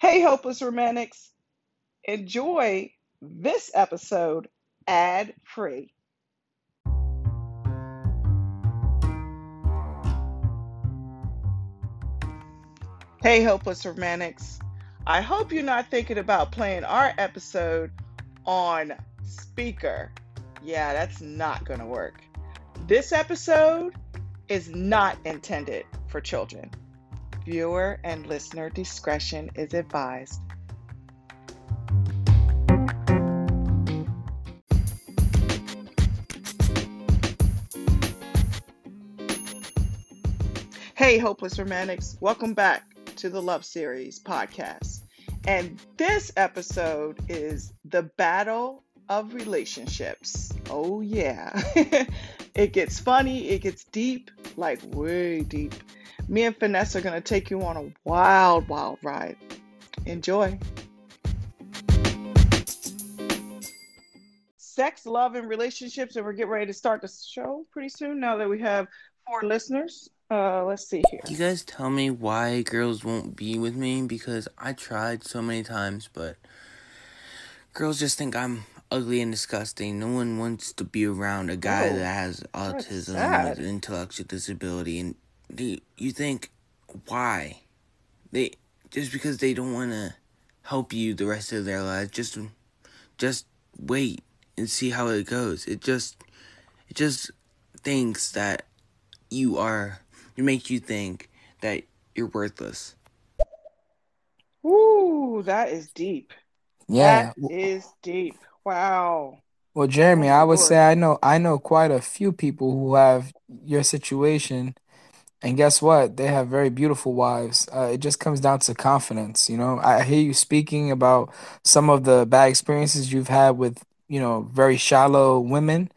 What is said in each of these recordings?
Hey, hopeless romantics, enjoy this episode ad free. Hey, hopeless romantics, I hope you're not thinking about playing our episode on speaker. Yeah, that's not going to work. This episode is not intended for children. Viewer and listener discretion is advised. Hey, hopeless romantics, welcome back to the Love Series podcast. And this episode is The Battle of Relationships. Oh, yeah. it gets funny, it gets deep, like way deep. Me and Pheness are going to take you on a wild, wild ride. Enjoy. Sex, love, and relationships, and we're getting ready to start the show pretty soon now that we have four listeners. Uh, let's see here. You guys tell me why girls won't be with me because I tried so many times, but girls just think I'm ugly and disgusting. No one wants to be around a guy Oh, that has autism intellectual disability, and they, you think why? They just because they don't want to help you the rest of their lives. Just just wait and see how it goes. It just it just thinks that you are it makes you think that you're worthless. Ooh, that is deep. Yeah. That is deep. Wow. Well, Jeremy, I would say I know I know quite a few people who have your situation, and guess what? They have very beautiful wives. Uh, it just comes down to confidence, you know. I hear you speaking about some of the bad experiences you've had with, you know, very shallow women,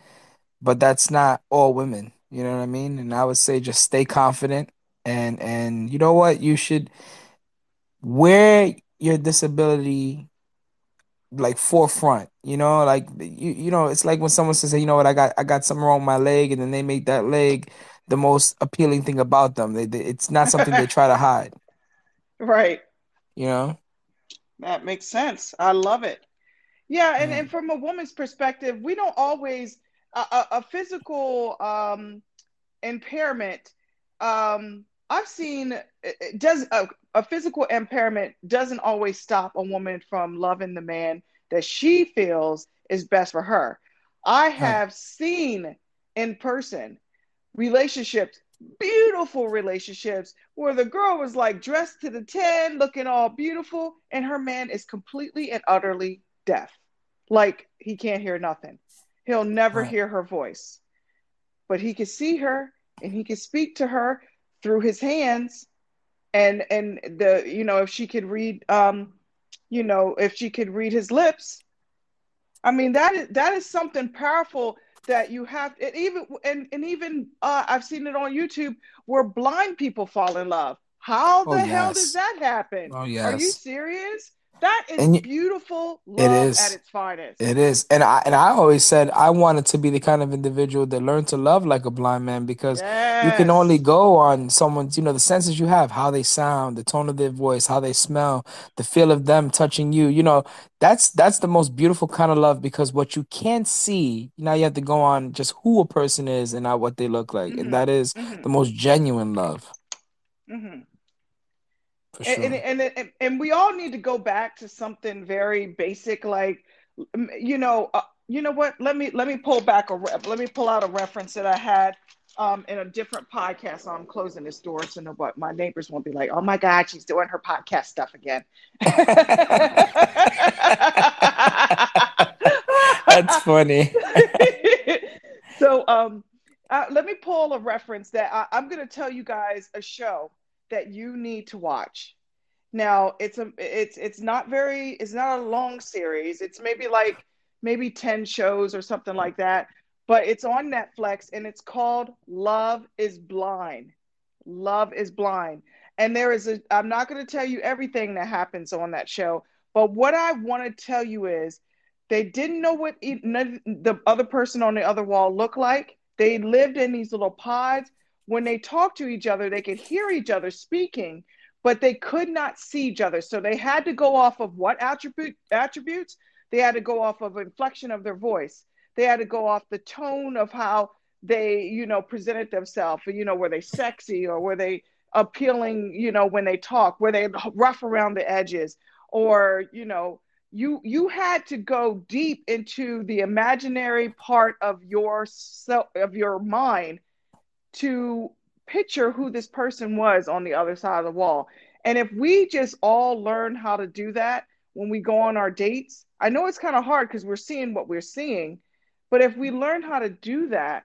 but that's not all women. You know what I mean? And I would say just stay confident and and you know what? You should wear your disability like forefront you know like you you know it's like when someone says hey, you know what i got i got something wrong with my leg and then they make that leg the most appealing thing about them they, they, it's not something they try to hide Right. you know That makes sense. I love it. Yeah, and, Yeah. and from a woman's perspective, we don't always a, a, a physical um, impairment. Um, I've seen it it does a, a physical impairment doesn't always stop a woman from loving the man that she feels is best for her. I have seen in person relationships, beautiful relationships, where the girl was like dressed to the 10, looking all beautiful, and her man is completely and utterly deaf. Like he can't hear nothing. He'll never Right. hear her voice. But he can see her and he can speak to her through his hands. And and the you know, if she could read um, you know, if she could read his lips, I mean that is that is something powerful that you have it even and, and even uh, I've seen it on YouTube where blind people fall in love. How the Oh, hell yes. does that happen? oh Are you serious? That is And beautiful It love is. at its finest. It is, and I and I always said I wanted to be the kind of individual that learned to love like a blind man because you can only go on someone's, you know, the senses you have, how they sound, the tone of their voice, how they smell, the feel of them touching you. You know, that's that's the most beautiful kind of love because what you can't see, now you have to go on just who a person is and not what they look like, and Mhm. that is Mhm. the most genuine love Mhm. Sure. and, and and and we all need to go back to something very basic like you know uh, you know what let me let me pull back a re- let me pull out a reference that i had um, in a different podcast so i'm closing this door so no, but my neighbors won't be like oh my god she's doing her podcast stuff again That's funny. so um uh, let me pull a reference that I, i'm going to tell you guys a show that you need to watch. Now it's a it's it's not very it's not a long series. It's maybe like maybe 10 shows or something like that but it's on netflix and it's called love is blind. Love is blind. And there is a i'm not going to tell you everything that happens on that show but what i want to tell you is they didn't know what the other person on the other wall looked like. They lived in these little pods when they talked to each other they could hear each other speaking but they could not see each other. So they had to go off of what attribute attributes? They had to go off of inflection of their voice. They had to go off the tone of how they, you know, presented themselves. You know, were they sexy or were they appealing? You know, when they talk, were they rough around the edges, or you know, you you had to go deep into the imaginary part of your self of your mind to picture who this person was on the other side of the wall. And if we just all learn how to do that when we go on our dates, I know it's kind of hard because we're seeing what we're seeing, but if we learn how to do that,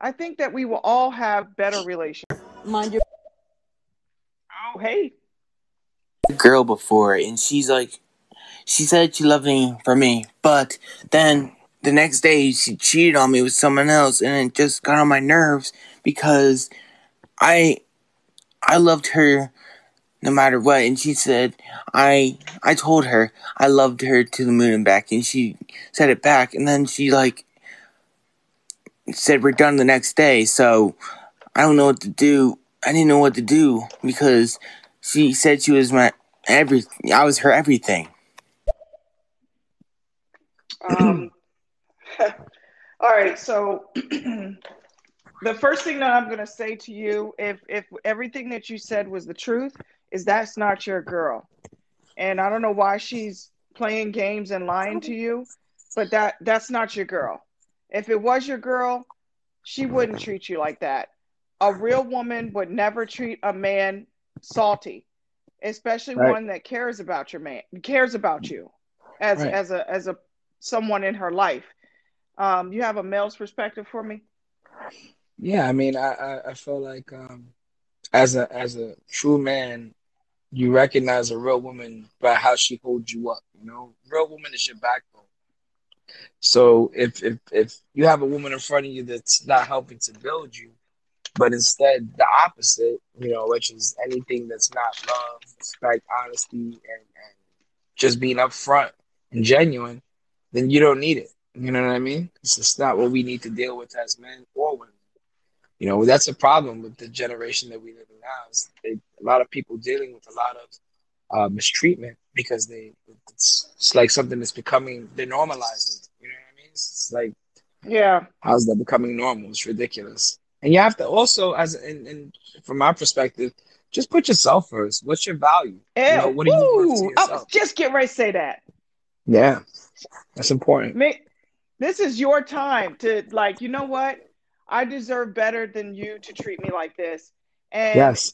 I think that we will all have better relationships. Mind your Oh, hey. Girl before, and she's like, she said she loved me for me, but then the next day she cheated on me with someone else, and it just got on my nerves because I I loved her no matter what. And she said I I told her I loved her to the moon and back and she said it back and then she like said we're done the next day. So I don't know what to do. I didn't know what to do because she said she was my every I was her everything. Um all right so the first thing that I'm going to say to you, if if everything that you said was the truth, is that's not your girl, and I don't know why she's playing games and lying to you, but that that's not your girl. If it was your girl, she wouldn't treat you like that. A real woman would never treat a man salty, especially right. one that cares about your man, cares about you as right. as a as a someone in her life. Um, you have a male's perspective for me. Yeah, I mean, I, I, I feel like um, as a as a true man, you recognize a real woman by how she holds you up. You know, real woman is your backbone. So if if if you have a woman in front of you that's not helping to build you, but instead the opposite, you know, which is anything that's not love, respect, honesty, and, and just being upfront and genuine, then you don't need it. You know what I mean? It's just not what we need to deal with as men or women. You know, that's a problem with the generation that we live in now. Is they, a lot of people dealing with a lot of uh, mistreatment because they it's, it's, like something that's becoming they're normalizing. You know what I mean? It's, like, yeah, how's that becoming normal? It's ridiculous. And you have to also, as and, from my perspective, just put yourself first. What's your value? Ew, you know, what are you I was just get right, say that. Yeah, that's important. This is your time to like. You know what? I deserve better than you to treat me like this. And yes.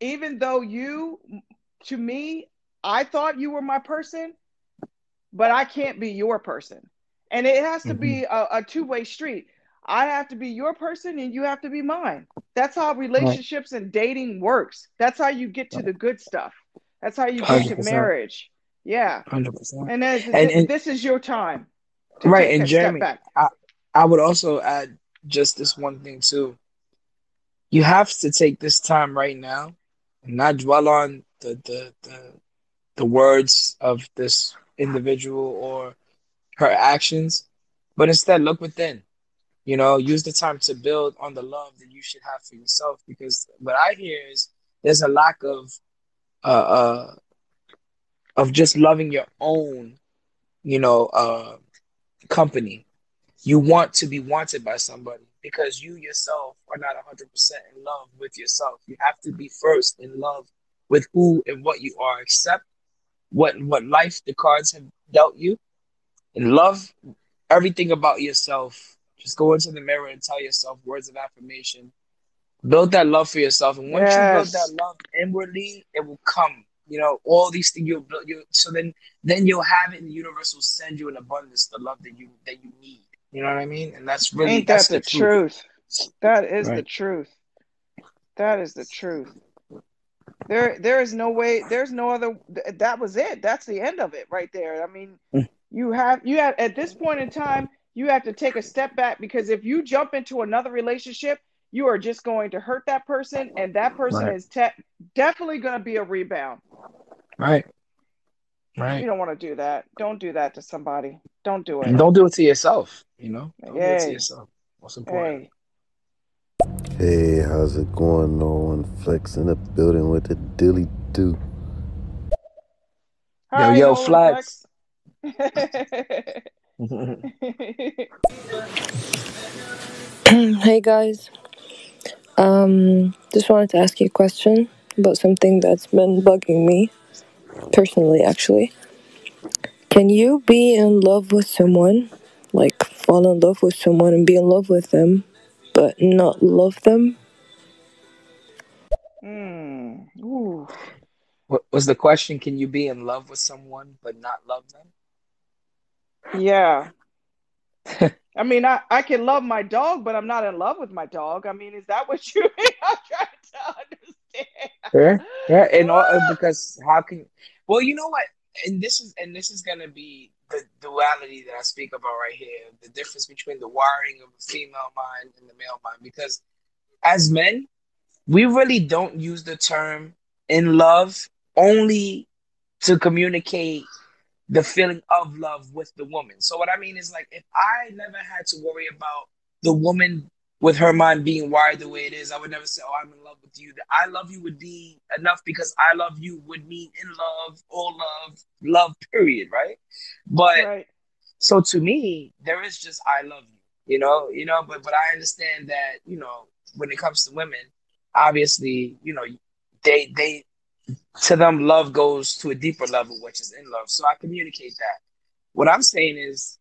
even though you, to me, I thought you were my person, but I can't be your person. And it has to mm-hmm. be a, a two way street. I have to be your person and you have to be mine. That's how relationships right. and dating works. That's how you get to the good stuff. That's how you get 100%. to marriage. Yeah. 100%. And, then, and, and this is your time. Right. And Jeremy, I, I would also add just this one thing too. You have to take this time right now and not dwell on the the the, the words of this individual or her actions, but instead look within. You know, use the time to build on the love that you should have for yourself. Because what I hear is there's a lack of uh, uh of just loving your own, you know, uh company you want to be wanted by somebody because you yourself are not 100% in love with yourself. You have to be first in love with who and what you are. Accept what what life the cards have dealt you and love everything about yourself. Just go into the mirror and tell yourself words of affirmation. Build that love for yourself. And once yes. you build that love inwardly, it will come. You know, all these things you'll build you so then then you'll have it and the universe will send you in abundance the love that you that you need. You know what I mean? And that's really ain't that the, the truth. truth. That is right. the truth. That is the truth. There, there is no way. There's no other. That was it. That's the end of it, right there. I mean, mm. you have you have at this point in time, you have to take a step back because if you jump into another relationship, you are just going to hurt that person, and that person right. is te- definitely going to be a rebound. Right. Right. You don't want to do that. Don't do that to somebody. Don't do it. And don't do it to yourself. You know, don't hey. do it to yourself. What's important. Hey. hey, how's it going on? Flex in the building with the Dilly too. Hi, yo, Nolan Flats. Flex. Hey guys, um, just wanted to ask you a question about something that's been bugging me personally, actually. Can you be in love with someone, like fall in love with someone and be in love with them, but not love them? Hmm. Ooh. What was the question? Can you be in love with someone but not love them? Yeah. I mean, I, I can love my dog, but I'm not in love with my dog. I mean, is that what you mean? I'm trying to understand. Yeah, yeah, and all, because how can? Well, you know what? And this is and this is gonna be the duality that I speak about right here. The difference between the wiring of the female mind and the male mind. Because as men, we really don't use the term in love only to communicate the feeling of love with the woman. So what I mean is like if I never had to worry about the woman with her mind being wired the way it is, I would never say, "Oh, I'm in love with you." The "I love you" would be enough because "I love you" would mean in love, all love, love. Period. Right? But Right. so to me, there is just "I love you." You know, you know. But but I understand that you know when it comes to women, obviously, you know, they they to them love goes to a deeper level, which is in love. So I communicate that. What I'm saying is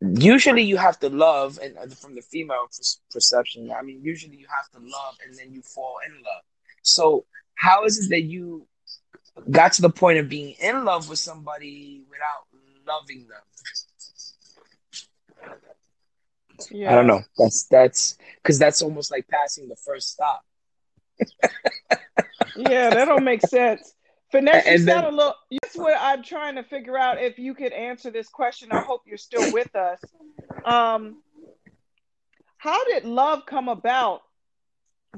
usually you have to love and uh, from the female perception i mean usually you have to love and then you fall in love so how is it that you got to the point of being in love with somebody without loving them Yeah. i don't know that's that's because that's almost like passing the first stop Yeah, that don't make sense. Pheness, you a little. That's what I'm trying to figure out. If you could answer this question, I hope you're still with us. Um, how did love come about?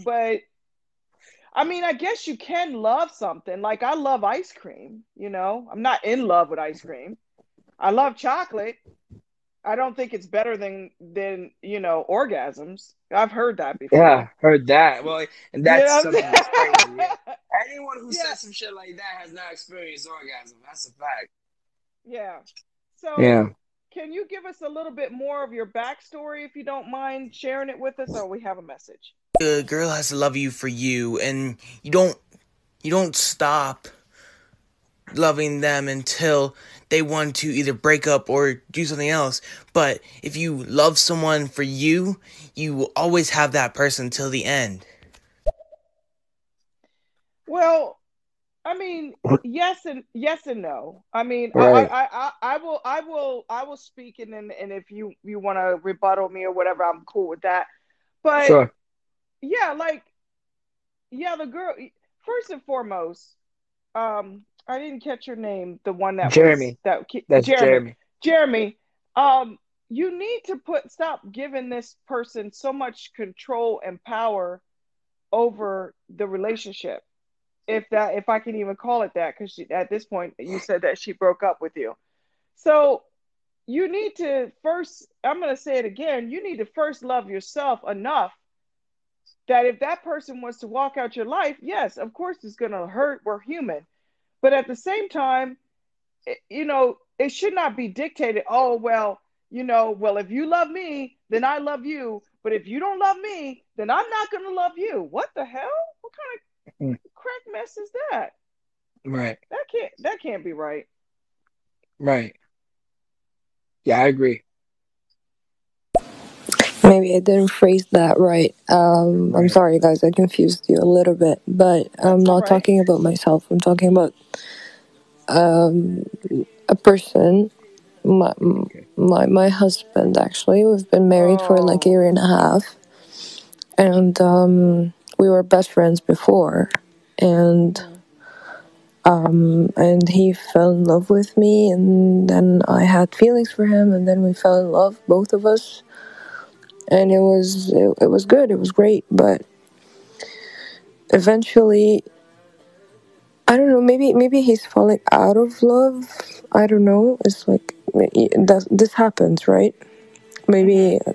But I mean, I guess you can love something. Like I love ice cream. You know, I'm not in love with ice cream. I love chocolate. I don't think it's better than than you know orgasms. I've heard that before. yeah heard that well and You that's know something that's crazy yeah anyone who yeah, says some shit like that has not experienced orgasm that's a fact yeah. So yeah can you give us a little bit more of your backstory, if you don't mind sharing it with us, or we have a message? A girl has to love you for you, and you don't you don't stop loving them until they want to either break up or do something else. But if you love someone for you, you will always have that person till the end. Well, I mean, yes and yes and no. I mean, I, I, I, I will, I will, I will speak, and then, and if you you want to rebuttal me or whatever, I'm cool with that. But sure yeah, like, yeah, the girl. First and foremost, um, I didn't catch your name. The one that was jeremy that that's Jeremy. jeremy Jeremy, um, you need to put stop giving this person so much control and power over the relationship. If that, if I can even call it that, because at this point you said that she broke up with you. So you need to first. I'm going to say it again. You need to first love yourself enough that if that person wants to walk out your life, yes, of course it's going to hurt. We're human, but at the same time, it- you know, it should not be dictated. Oh well, you know, well if you love me, then I love you. But if you don't love me, then I'm not going to love you. What the hell? What kind Mm, of crack mess is that? right That can't that can't be right. right yeah i agree Maybe I didn't phrase that right. Um, I'm sorry, guys, I confused you a little bit, but I'm not right. talking about myself. I'm talking about um, a person, my, my my husband. Actually, we've been married for like a year Oh. and a half, and um, we were best friends before, and Mhm. um, and he fell in love with me, and then I had feelings for him, and then we fell in love, both of us, and it was it, it was good, it was great, but eventually, I don't know, maybe maybe he's falling out of love. I don't know. It's like that. This happens, right? Maybe. Mm-hmm.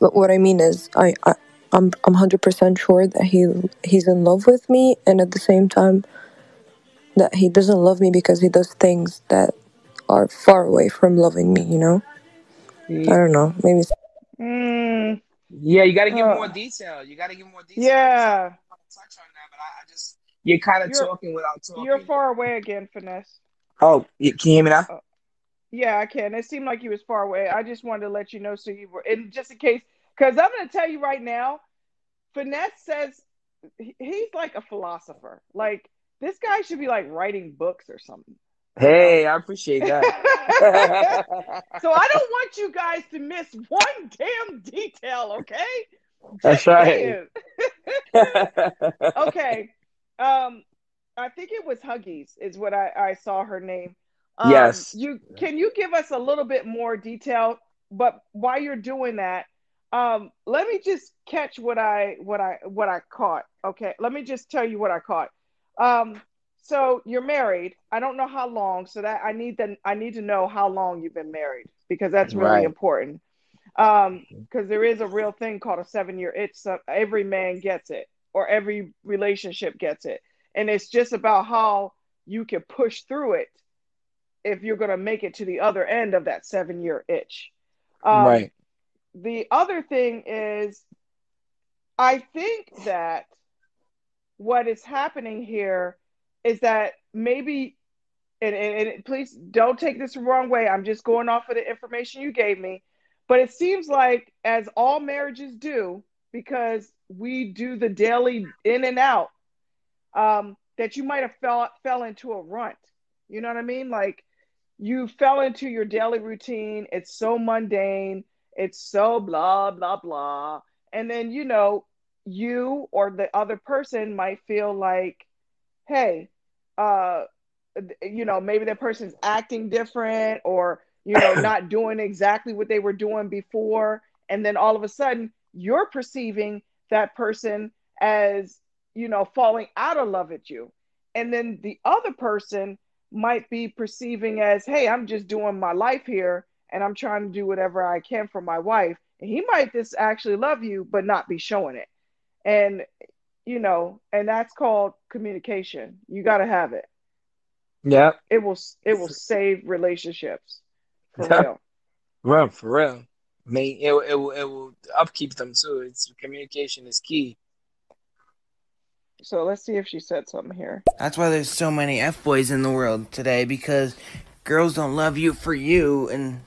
But what I mean is, I, I I'm I'm hundred percent sure that he he's in love with me, and at the same time, that he doesn't love me because he does things that are far away from loving me. You know, I don't know. Maybe. Mm, Yeah, you got to give Uh, more detail. You got to give more detail. yeah, I touch on that, but I, I just you're kind of talking without talking. you're far away again, Pheness. oh, you, can you hear me now? Yeah, I can. It seemed like you was far away. I just wanted to let you know so you were, and just in case, because I'm going to tell you right now, Pheness says he's like a philosopher. Like this guy should be like writing books or something. Hey, I appreciate that. so I don't want you guys to miss one damn detail, okay? That's right. okay. Um, I think it was Huggies is what I, I saw her name. Um, Yes. You can you give us a little bit more detail? But while you're doing that, um, let me just catch what I what I what I caught. Okay, let me just tell you what I caught. Um, so you're married. I don't know how long. So that I need that I need to know how long you've been married because that's really Right. important. Um, because there is a real thing called a seven year itch. So every man gets it, or every relationship gets it, and it's just about how you can push through it if you're going to make it to the other end of that seven year itch. Um, right. the other thing is, I think that what is happening here is that maybe, and, and, and please don't take this the wrong way. I'm just going off of the information you gave me. But it seems like, as all marriages do, because we do the daily in and out, um, that you might have fell fell into a rut. You know what I mean? Like you fell into your daily routine. It's so mundane. It's so blah blah blah. And then you know you or the other person might feel like, hey, uh, you know maybe that person's acting different or you know not doing exactly what they were doing before, and then all of a sudden you're perceiving that person as you know falling out of love with you, and then the other person might be perceiving as, hey, I'm just doing my life here and I'm trying to do whatever I can for my wife. And he might just actually love you, but not be showing it. And, you know, and that's called communication. You got to have it. Yeah. It will, it will save relationships for Yeah. real. Well, for real. I mean, it, will- it, will- it will upkeep them too. It's communication is key. So let's see if she said something here. That's why there's so many F boys in the world today because girls don't love you for you and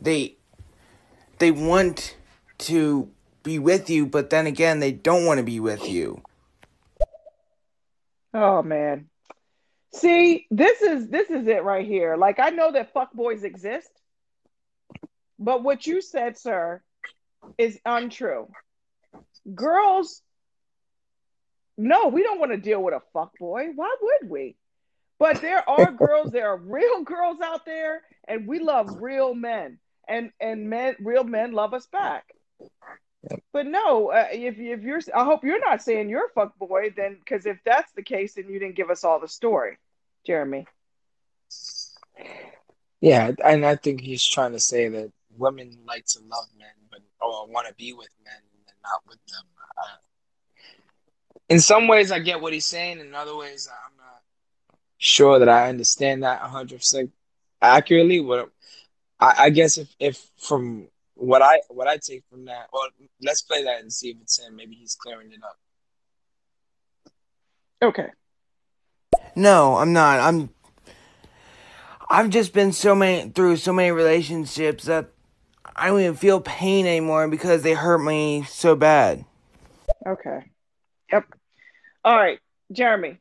they they want to be with you, but then again they don't want to be with you. Oh man. See, this is this is it right here. Like I know that fuck boys exist, but what you said, sir, is untrue. Girls, no, we don't want to deal with a fuck boy. Why would we? But there are girls, there are real girls out there, and we love real men, and and men, real men love us back. But no, uh, if if you're, I hope you're not saying you're a fuck boy, then because if that's the case, then you didn't give us all the story, Jeremy. Yeah, and I think he's trying to say that women like to love men, but or want to be with men and not with them. Uh, in some ways, I get what he's saying. In other ways, I'm not sure that I understand that 100 percent accurately. What I, I guess if if from what I what I take from that, well, let's play that and see if it's him. Maybe he's clearing it up. Okay. No, I'm not. I'm I've just been so many through so many relationships that I don't even feel pain anymore because they hurt me so bad. Okay. Yep. All right, Jeremy.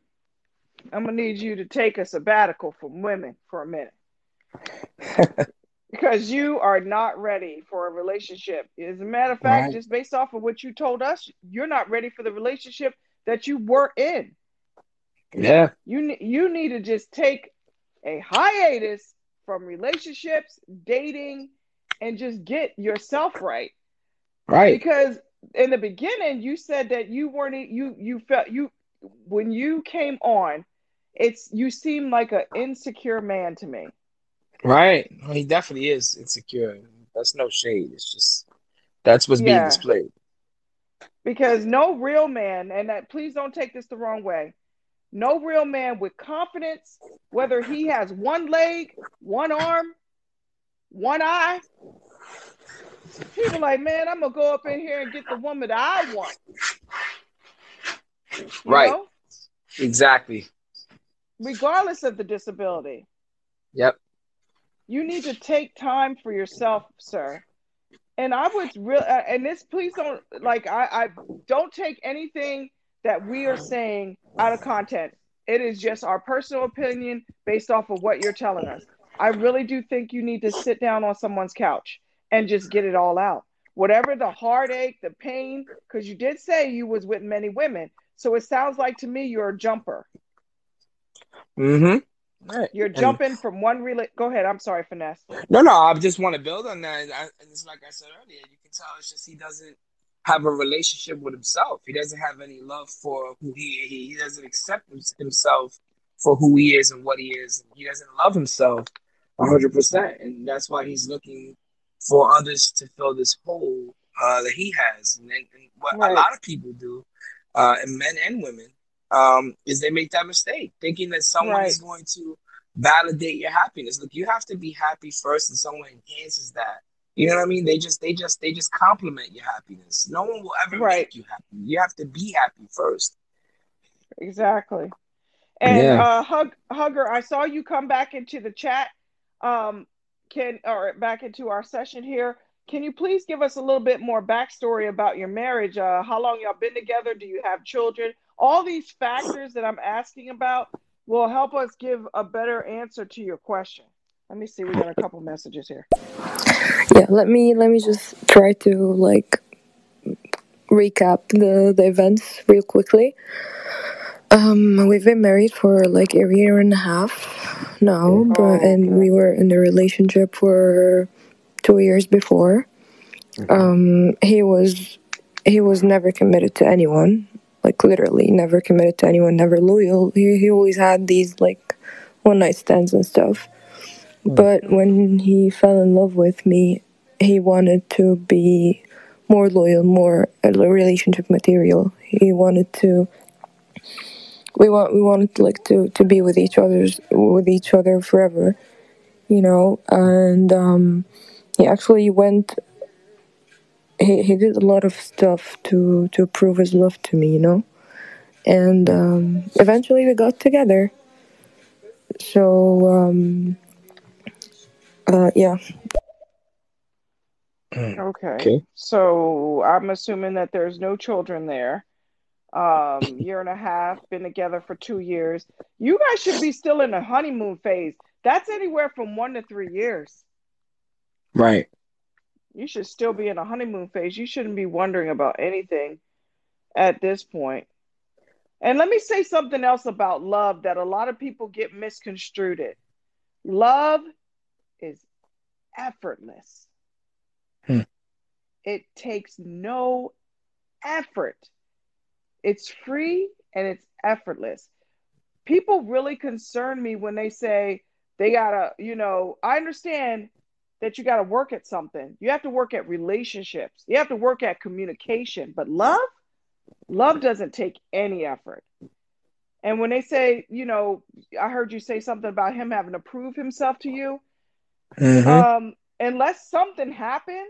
I'm gonna need you to take a sabbatical from women for a minute. because you are not ready for a relationship. As a matter of fact, Right. just based off of what you told us, you're not ready for the relationship that you were in. Yeah, You you need to just take a hiatus from relationships, dating, and just get yourself right. right. Because in the beginning, you said that you weren't you you felt you when you came on, it's you seemed like an insecure man to me. Right. Well, he definitely is insecure. That's no shade. It's just that's what's being displayed. Because no real man, and that, please don't take this the wrong way, no real man with confidence, whether he has one leg, one arm, one eye, people like, man, I'm gonna go up in here and get the woman that I want. You Right. know? Exactly. Regardless of the disability. Yep. You need to take time for yourself, sir. And I would real uh, and this please don't like I, I don't take anything that we are saying out of content. It is just our personal opinion based off of what you're telling us. I really do think you need to sit down on someone's couch and just get it all out. Whatever the heartache, the pain, because you did say you was with many women. So it sounds like to me you're a jumper. Mm-hmm. Right. You're And- jumping from one rela- go ahead. I'm sorry, Pheness. No, no, I just want to build on that. I, and it's like I said earlier, you can tell it's just he doesn't have a relationship with himself. He doesn't have any love for who he he, he doesn't accept himself for who he is and what he is. He doesn't love himself hundred percent, and that's why he's looking for others to fill this hole uh, that he has. And, and what Right. a lot of people do, uh, and men and women, um, is they make that mistake, thinking that someone is going to validate your happiness. Look, you have to be happy first, and someone enhances that. You know what I mean? They just, they just, they just compliment your happiness. No one will ever Right. make you happy. You have to be happy first. Exactly. And Yeah. uh Hug Hugger, I saw you come back into the chat. Um can or back into our session here. Can you please give us a little bit more backstory about your marriage? Uh how long y'all been together? Do you have children? All these factors that I'm asking about will help us give a better answer to your question. Let me see, we got a couple messages here. Yeah, let me let me just try to like recap the the events real quickly. Um, we've been married for like a year and a half now, but Oh, and okay. we were in a relationship for two years before. Um, he was he was never committed to anyone, like literally never committed to anyone, never loyal. He he always had these like one night stands and stuff. But when he fell in love with me, he wanted to be more loyal, more a relationship material. He wanted to. We want we wanted like to to be with each other's with each other forever, you know. And um, he actually went. He he did a lot of stuff to to prove his love to me, you know. And um, eventually we got together. So um, uh, yeah, Okay. Okay. So I'm assuming that there's no children there. Um, year and a half, been together for two years. You guys should be still in the honeymoon phase. That's anywhere from one to three years. Right. You should still be in a honeymoon phase. You shouldn't be wondering about anything at this point. And let me say something else about love that a lot of people get misconstrued. It. Love is effortless. Hmm. It takes no effort. It's free and it's effortless. People really concern me when they say they gotta, you know, I understand that you gotta work at something. You have to work at relationships. You have to work at communication. But love, love doesn't take any effort. And when they say, you know, I heard you say something about him having to prove himself to you. Mhm. Um, unless something happened,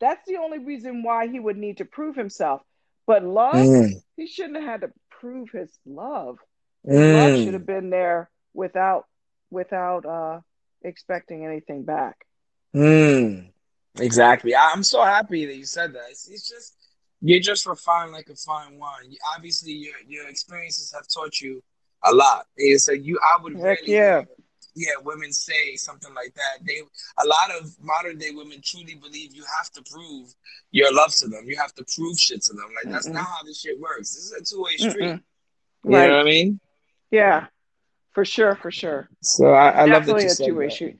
that's the only reason why he would need to prove himself. But love, Mm. he shouldn't have had to prove his love. His love should Mm. have been there without without uh expecting anything back. Mm. Exactly. I'm so happy that you said that. It's, it's just you're just refined like a fine wine. You, obviously, your your experiences have taught you a lot. And so you, I would Heck really, yeah. yeah, women say something like that. They, a lot of modern day women truly believe you have to prove your love to them. You have to prove shit to them. Like that's Mm-mm. not how this shit works. This is a two way street. Mm-mm. You know what I mean? Yeah. For sure, for sure. So I, I love that Definitely you a two-way that. street.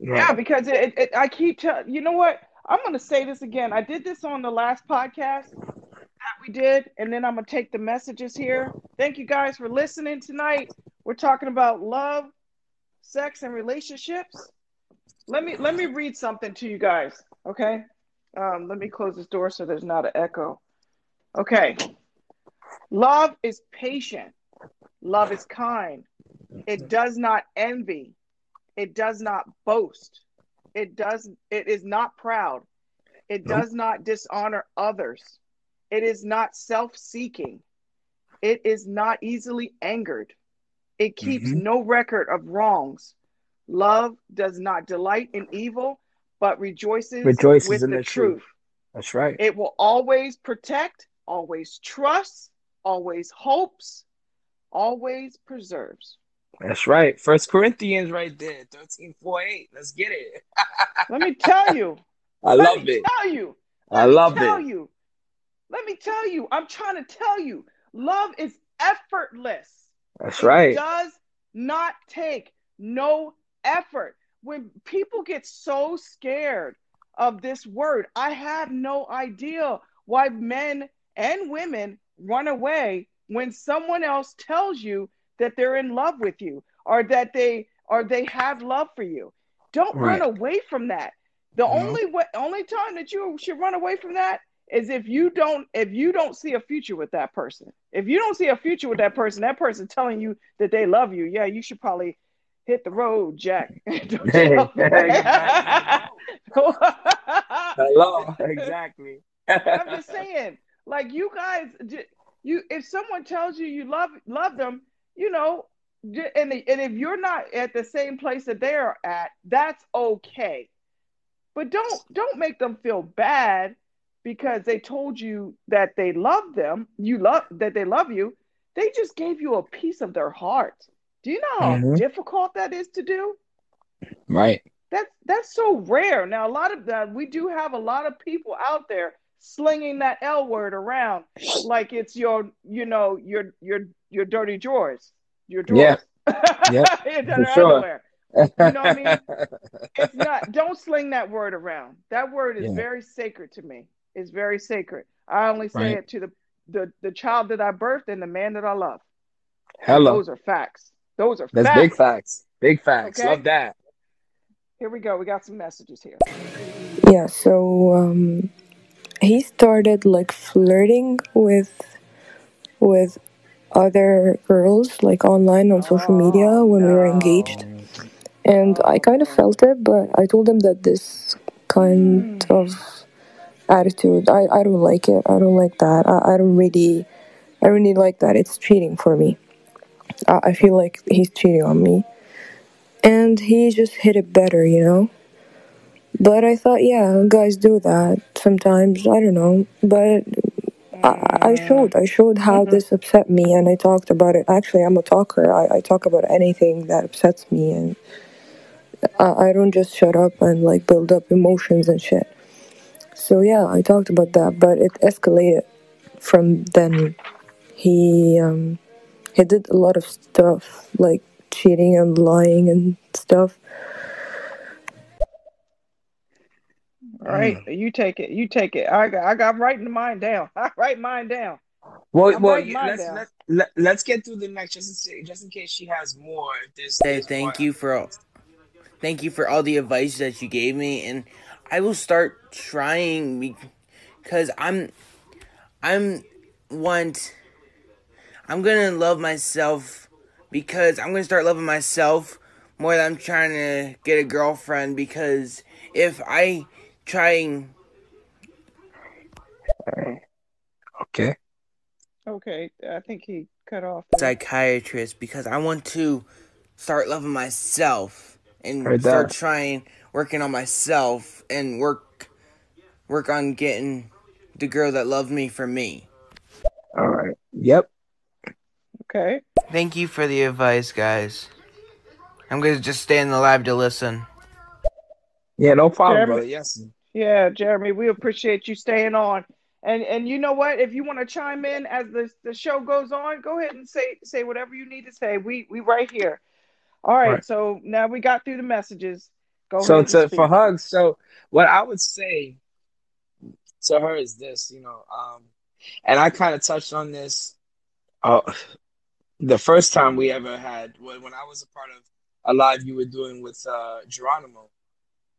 Right. Yeah, because it, it I keep telling you know what? I'm gonna say this again. I did this on the last podcast that we did, and then I'm gonna take the messages here. Thank you guys for listening tonight. We're talking about love, sex, and relationships. Let me let me read something to you guys, okay? Um, let me close this door so there's not an echo. Okay. Love is patient. Love is kind. It does not envy. It does not boast. It does it is not proud. It Nope. does not dishonor others. It is not self-seeking. It is not easily angered. It keeps Mhm. no record of wrongs. Love does not delight in evil, but rejoices, Rejoices with in the the truth. truth. That's right. It will always protect, always trusts, always hopes, always preserves. That's right. First Corinthians right there. 13, 4, 8. Let's get it. Let me tell you. I let love me it. tell you. I Let me love tell it. you. Let me tell you. I'm trying to tell you. Love is effortless. That's It right. does not take no effort. When people get so scared of this word, I have no idea why men and women run away when someone else tells you that they're in love with you or that they or they have love for you. Don't run away from that. The No. only way only time that you should run away from that is if you don't if you don't see a future with that person. If you don't see a future with that person, that person telling you that they love you, yeah, you should probably hit the road, Jack. Don't you know? Hello. Exactly. I'm just saying, like you guys, you if someone tells you you love love them, you know, and and if you're not at the same place that they're at, that's okay. But don't don't make them feel bad because they told you that they love them, you love that they love you. They just gave you a piece of their heart. Do you know how Mhm. difficult that is to do? Right. That's that's so rare. Now a lot of that we do have a lot of people out there slinging that L word around like it's your you know your your your dirty drawers, your drawers. Yeah. Yep, Your for sure. You know what I mean? It's not. Don't sling that word around. That word is Yeah. very sacred to me. It's very sacred. I only say Right. it to the the the child that I birthed and the man that I love. Hello. Those are facts. Those are That's facts. big facts. Big facts. Okay. Love that. Here we go. We got some messages here. Yeah, so um, he started like flirting with with other girls like online on social media when we were engaged, and I kind of felt it, but I told him that this kind of attitude, I, I don't like it. I don't like that. I, I don't really, I really like that. It's cheating for me. I, I feel like he's cheating on me, and he just hit it better, you know. But I thought, yeah, guys do that sometimes. I don't know, but I, I showed, I showed how this upset me, and I talked about it. Actually, I'm a talker. I, I talk about anything that upsets me, and I, I don't just shut up and like build up emotions and shit. So yeah, I talked about that, but it escalated from then. He um, he did a lot of stuff like cheating and lying and stuff. All right, mm. you take it. You take it. I got. I got. I'm writing mine down. I write mine down. Well, I'm well, writing you- mine let's down. let, let let's get through the next just in, just in case she has more. If there's, Say there's thank more. you for all, thank you for all the advice that you gave me, and I will start trying because I'm I'm want I'm gonna love myself because I'm gonna start loving myself more than I'm trying to get a girlfriend because if I try and Okay. Okay, I think he cut off. psychiatrist because I want to start loving myself and Heard start trying working on myself and work work on getting the girl that loves me for me. All right. Yep. Okay. Thank you for the advice, guys. I'm gonna just stay in the lab to listen. Yeah. No problem, Jeremy- brother. Yes. Yeah, Jeremy, we appreciate you staying on. And and you know what? If you want to chime in as the the show goes on, go ahead and say say whatever you need to say. We we right here. All right. Right. So now we got through the messages. Go so to, for hugs so what i would say to her is this you know um and i kind of touched on this uh the first time we ever had when, when i was a part of a live you were doing with uh geronimo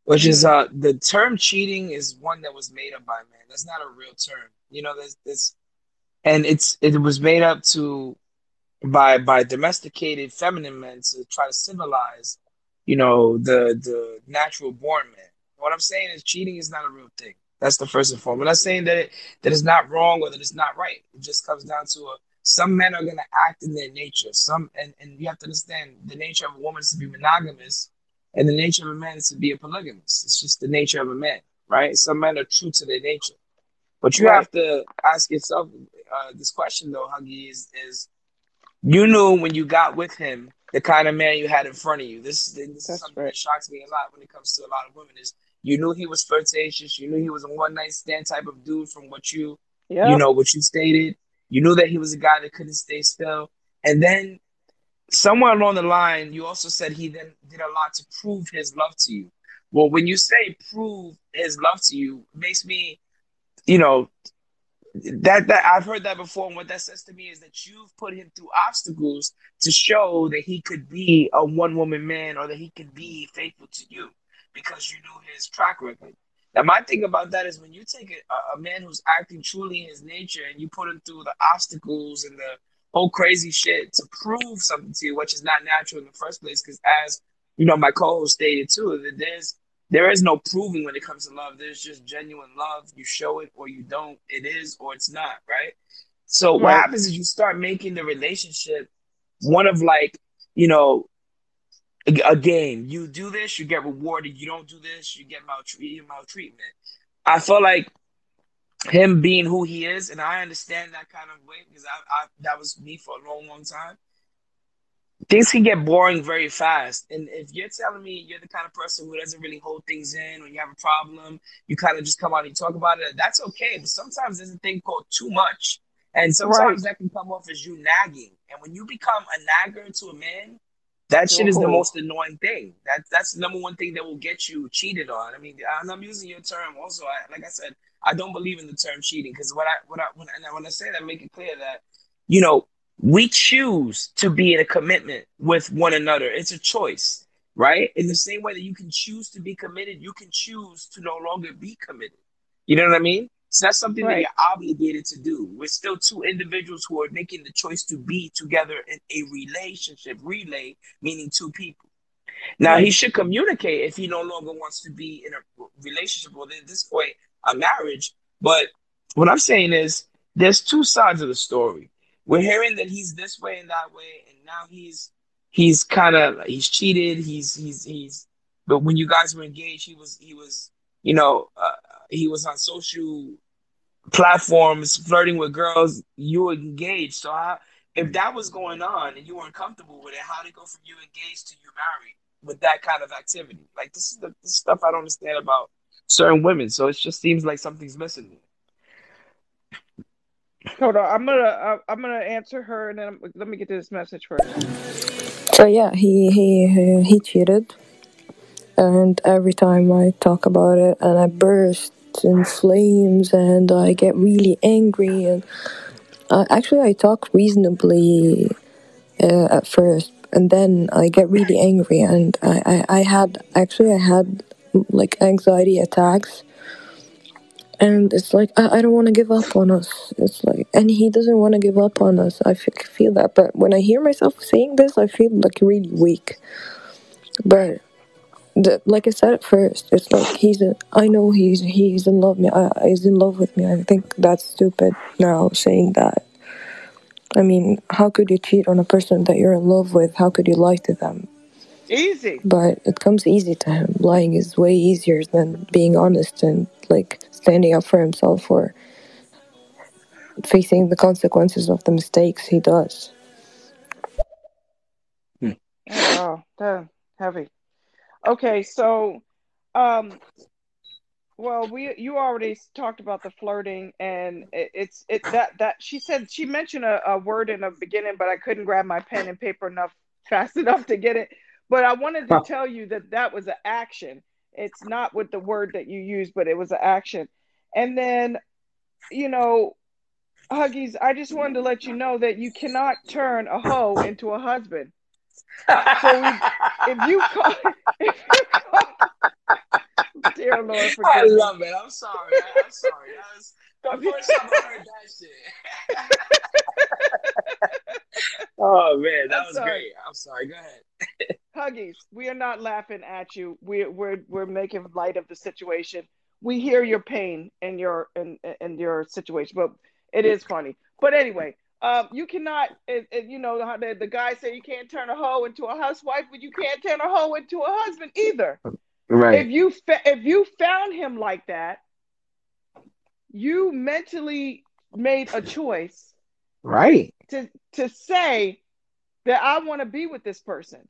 which is uh the term cheating is one that was made up by man that's not a real term you know there's this and it's it was made up to by by domesticated feminine men to try to symbolize you know, the the natural born man. What I'm saying is cheating is not a real thing. That's the first and foremost. I'm not saying that it that it's not wrong or that it's not right. It just comes down to a some men are gonna act in their nature. Some and, and you have to understand the nature of a woman is to be monogamous and the nature of a man is to be a polygamist. It's just the nature of a man, right? Some men are true to their nature. But you Right. have to ask yourself uh, this question though, Huggy, is is you knew when you got with him the kind of man you had in front of you. This, this is something right. that shocks me a lot when it comes to a lot of women. Is you knew he was flirtatious. You knew he was a one night stand type of dude from what you Yeah. you know what you stated. You knew that he was a guy that couldn't stay still. And then somewhere along the line, you also said he then did a lot to prove his love to you. Well, when you say prove his love to you, makes me, you know, that that I've heard that before, and what that says to me is that you've put him through obstacles to show that he could be a one woman man or that he could be faithful to you because you knew his track record. Now, my thing about that is when you take a, a man who's acting truly in his nature and you put him through the obstacles and the whole crazy shit to prove something to you, which is not natural in the first place. Because as you know, my co-host stated too, that there's there is no proving when it comes to love. There's just genuine love. You show it or you don't. It is or it's not, right? So what happens is you start making the relationship one of like, you know, a, a game. You do this, you get rewarded. You don't do this, you get maltreatment. I feel like him being who he is, and I understand that kind of way because I, I that was me for a long, long time. Things can get boring very fast, and if you're telling me you're the kind of person who doesn't really hold things in, when you have a problem, you kind of just come out and you talk about it. That's okay, but sometimes there's a thing called too much, and sometimes that can come off as you nagging. And when you become a nagger to a man, that shit is the most annoying thing. That that's the number one thing that will get you cheated on. I mean, and I'm using your term also. I, like I said, I don't believe in the term cheating because what I what I when, I when I say that, make it clear that you know we choose to be in a commitment with one another. It's a choice, right? In the same way that you can choose to be committed, you can choose to no longer be committed. You know what I mean? So that's something that you're obligated to do. We're still two individuals who are making the choice to be together in a relationship, relay, meaning two people. Now, he should communicate if he no longer wants to be in a relationship or at this point, a marriage. But what I'm saying is there's two sides of the story. We're hearing that he's this way and that way, and now he's he's kind of he's cheated. He's he's he's. But when you guys were engaged, he was he was you know uh, he was on social platforms flirting with girls. You were engaged, so how, if that was going on and you weren't comfortable with it, how did it go from you engaged to you married with that kind of activity? Like this is the this stuff I don't understand about certain women. So it just seems like something's missing. Hold on. I'm gonna uh, I'm gonna answer her, and then I'm, let me get to this message first. So yeah, he he he, he cheated, and every time I talk about it, and I burst in flames, and I get really angry, and uh, actually I talk reasonably uh, at first, and then I get really angry, and I, I I had actually I had like anxiety attacks. And it's like I, I don't want to give up on us. It's like, and he doesn't want to give up on us. I f- feel that, but when I hear myself saying this, I feel like really weak. But the, like I said at first, it's like he's. A, I know he's he's in love me. I, he's in love with me. I think that's stupid now saying that. I mean, how could you cheat on a person that you're in love with? How could you lie to them? Easy. But it comes easy to him. Lying is way easier than being honest and like standing up for himself or facing the consequences of the mistakes he does. Oh, wow, that's heavy. Okay, so, um, well, we you already talked about the flirting, and it, it's it that that she said she mentioned a, a word in the beginning, but I couldn't grab my pen and paper enough fast enough to get it. But I wanted to tell you that that was an action. It's not with the word that you used, but it was an action. And then, you know, Huggies, I just wanted to let you know that you cannot turn a hoe into a husband. So we, if you call, if you call, dear Lord, I forgive me. love it. I'm sorry. I, I'm sorry. That was, the first time I heard that shit. oh man, that I'm was sorry. great. I'm sorry. Go ahead. Huggies, we are not laughing at you. We're we're we're making light of the situation. We hear your pain and your and and your situation, but it is funny. But anyway, um, you cannot, it, it- you know, how the, the guy said you can't turn a hoe into a housewife, but you can't turn a hoe into a husband either. Right. If you fa- if you found him like that, you mentally made a choice Right. to to say that I want to be with this person.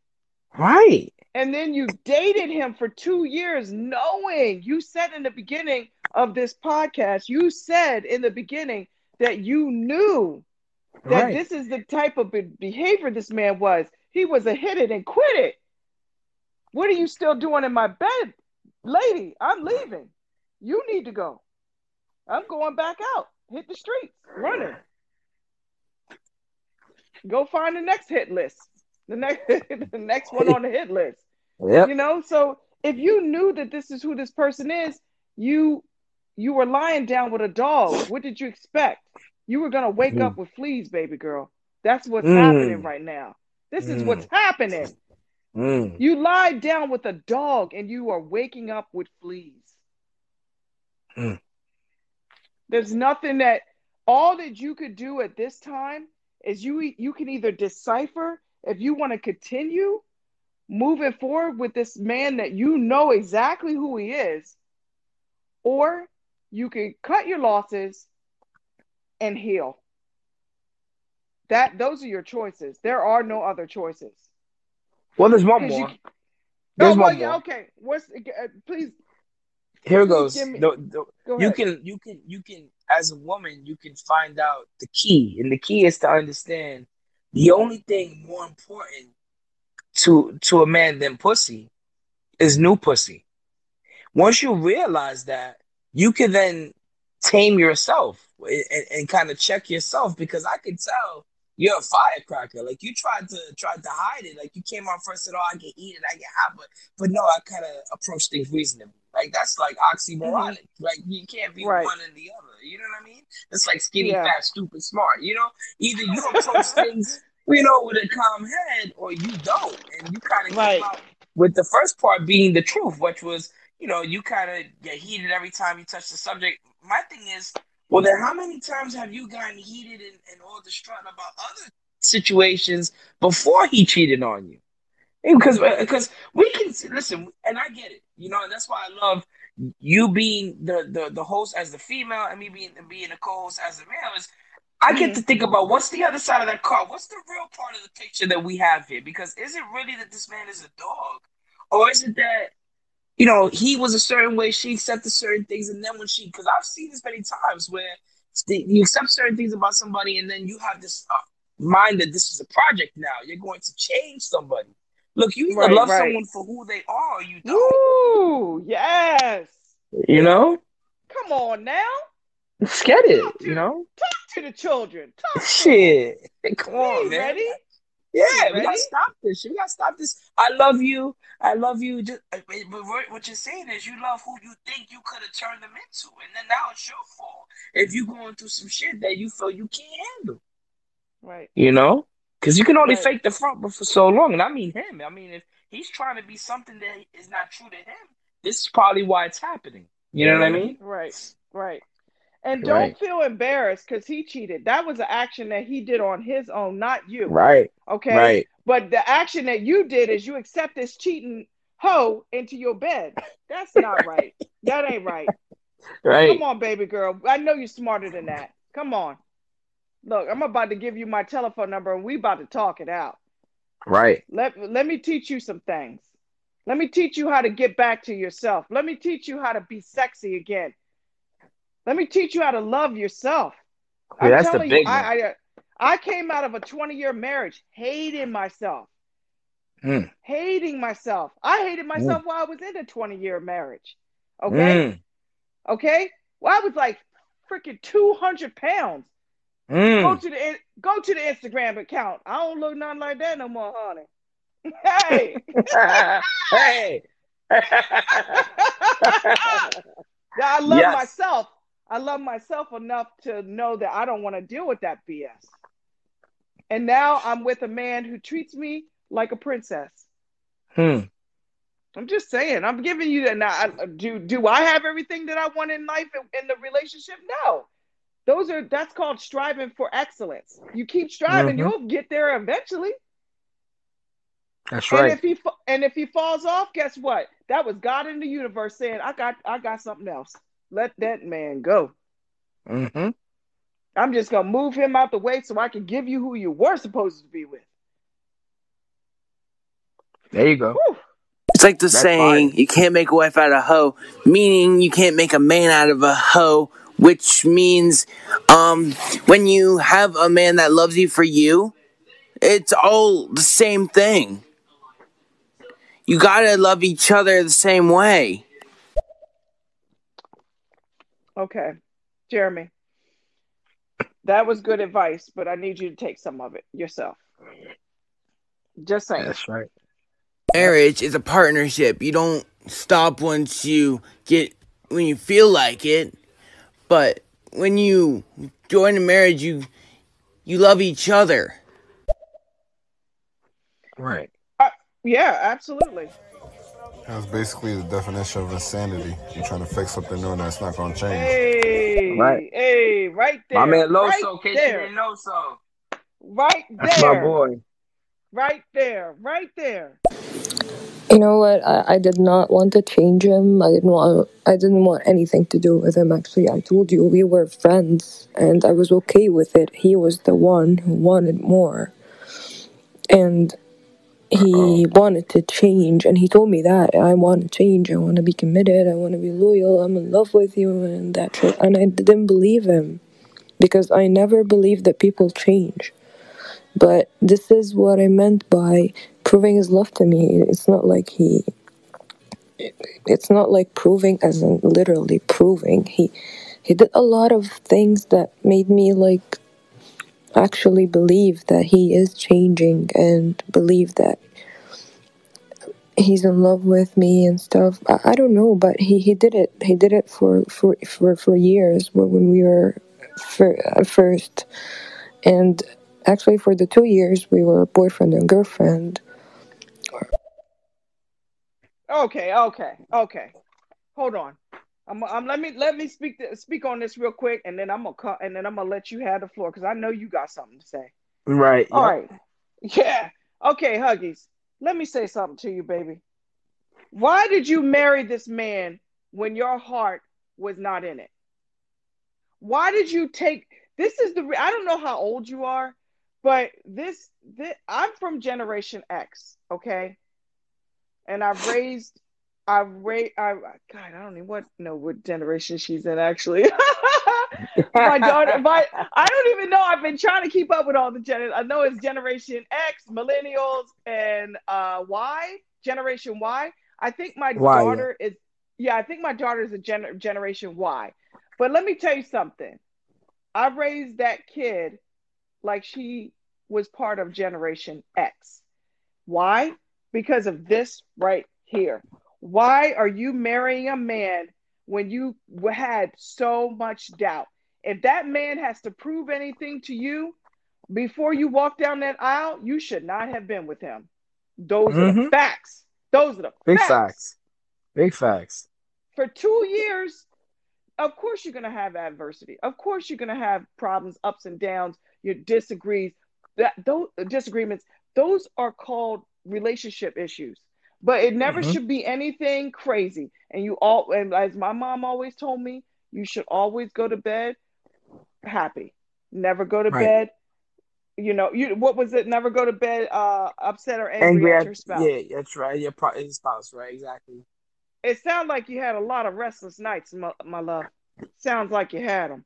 Right. And then you dated him for two years, knowing you said in the beginning of this podcast, you said in the beginning that you knew that Right. this is the type of behavior this man was. He was a hit it and quit it. What are you still doing in my bed? Lady, I'm leaving. You need to go. I'm going back out. Hit the streets, running. Go find the next hit list. The next the next one on the hit list. Yep. You know, so if you knew that this is who this person is, you you were lying down with a dog. What did you expect? You were gonna wake up with fleas, baby girl. That's what's Mm. happening right now. This is Mm. what's happening. Mm. You lied down with a dog and you are waking up with fleas. Mm. There's nothing that all that you could do at this time is you you can either decipher if you want to continue moving forward with this man that you know exactly who he is, or you can cut your losses and heal. That those are your choices. There are no other choices. Well, there's one you- more. Oh, There's well, one yeah, more. okay. What's uh, please Here please goes. me- The- the- go you can you can you can as a woman you can find out the key and the key is to understand the only thing more important to to a man than pussy is new pussy. Once you realize that you can then tame yourself and, and, kind of check yourself because i can tell you're a firecracker. Like you tried to tried to hide it. Like you came on first and all, oh i get heated i get hot but but no i kind of approach things reasonably. Like that's like oxymoronic. Mm-hmm. Like you can't be Right. one and the other. You know what i mean? It's like skinny Yeah. fat stupid smart you know? Either you approach things you know with a calm head or you don't. And you kind of Right. out with the first part being the truth which was you know you kind of get heated every time you touch the subject. My thing is well then how many times have you gotten heated and, and all distraught about other situations before he cheated on you? Because because uh, we can listen and i get it you know and that's why i love you being the the, the host as the female and me being being the co-host as the male is I get to think about what's the other side of that car. What's the real part of the picture that we have here? Because is it really that this man is a dog, or is it that you know he was a certain way, she accepted certain things, and then when she, because I've seen this many times where you accept certain things about somebody, and then you have this uh, mind that this is a project now. You're going to change somebody. Look, you either Right, love right. someone for who they are, you don't. Ooh, yes. You know, Come on now. Let's get it. You know, Talk To the children. Talk shit. Come on, man. ready? Yeah, we gotta stop this. We gotta stop this. I love you. I love you. Just, uh, but what you're saying is you love who you think you could have turned them into, and then now it's your fault if you're going through some shit that you feel you can't handle. Right. You know, because you can only Right. fake the front but for so long, and I mean him. I mean, if he's trying to be something that is not true to him, this is probably why it's happening. You know what I mean? Right. Right. And don't Right. feel embarrassed because he cheated. That was an action that he did on his own, not you. Right. Okay. Right. But the action that you did is you accept this cheating hoe into your bed. That's not right. That ain't right. Right. Come on, baby girl. I know you're smarter than that. Come on. Look, I'm about to give you my telephone number and we about to talk it out. Right. Let, let me teach you some things. Let me teach you how to get back to yourself. Let me teach you how to be sexy again. Let me teach you how to love yourself. Yeah, that's the big one. I, I I came out of a 20 year marriage hating myself. Mm. Hating myself. I hated myself while I was in a 20 year marriage. Okay. Mm. Okay. Well, I was like freaking 200 pounds. Go Mm. to the go to the Instagram account. I don't look nothing like that no more, honey. Hey. hey. I love Yes. myself. I love myself enough to know that I don't want to deal with that BS. And now I'm with a man who treats me like a princess. Hmm. I'm just saying. I'm giving you that. Now, do do I have everything that I want in life in, in the relationship? No. Those are that's called striving for excellence. You keep striving, Mhm. you'll get there eventually. That's right. And if he and if he falls off, guess what? That was God in the universe saying, "I got I got something else. Let that man go. Mm-hmm. I'm just gonna move him out the way so I can give you who you were supposed to be with." There you go. Whew. It's like the That's saying, fire. you can't make a wife out of a hoe, meaning you can't make a man out of a hoe, which means um when you have a man that loves you for you, it's all the same thing. You gotta love each other the same way. Okay, Jeremy, that was good advice, but I need you to take some of it yourself. Just saying. That's right. Marriage is a partnership. You don't stop once you get when you feel like it, but when you join a marriage, you you love each other. Right. Uh, yeah, absolutely. That's basically the definition of insanity. You're trying to fix something new and that's not going to change. Hey, Right. hey, right there. My man Loso, right in case you there, didn't know so. right That's there, my boy. right there, right there. You know what? I, I did not want to change him. I didn't want. I didn't want anything to do with him. Actually, I told you we were friends, and I was okay with it. He was the one who wanted more, and he oh. wanted to change. And he told me that I want to change. I want to be committed. I want to be loyal. I'm in love with you, and that shit. And I didn't believe him because I never believed that people change. But this is what I meant by proving his love to me. It's not like he. It's not like proving as in literally proving. He he did a lot of things that made me like actually believe that he is changing and believe that he's in love with me and stuff. I, I don't know, but he, he did it. He did it for for for, for years when we were fir- at first, and actually for the two years we were boyfriend and girlfriend. Okay, okay, okay. Hold on. I'm, I'm let me let me speak to, speak on this real quick, and then I'm gonna cut, and then I'm gonna let you have the floor because I know you got something to say. Right. All yep. right. Yeah. Okay, Huggies. Let me say something to you, baby. Why did you marry this man when your heart was not in it? Why did you take this is the I don't know how old you are, but this, this I'm from generation X, okay? And I've raised I've raised I God, I don't even what know what generation she's in actually. my daughter, my I don't even know. I've been trying to keep up with all the gen. I know it's Generation X, Millennials, and uh, Y, Generation Y. I think my Y, yeah. daughter is. Yeah, I think my daughter is a gen- Generation Y. But let me tell you something. I raised that kid like she was part of Generation X. Why? Because of this right here. Why are you marrying a man when you had so much doubt? If that man has to prove anything to you before you walk down that aisle, you should not have been with him. Those are the Mhm. facts. Those are the Big facts. facts. Big facts. For two years, of course you're going to have adversity. Of course you're going to have problems, ups and downs, your disagrees, that those disagreements, those are called relationship issues. But it never Mhm. should be anything crazy. And you all and as my mom always told me, you should always go to bed happy. Never go to Right. bed you know, you what was it? Never go to bed uh upset or angry, Angry at at your spouse. yeah, that's right. Your pro- his spouse, right? Exactly. It sounds like you had a lot of restless nights, my, my love. Sounds like you had them.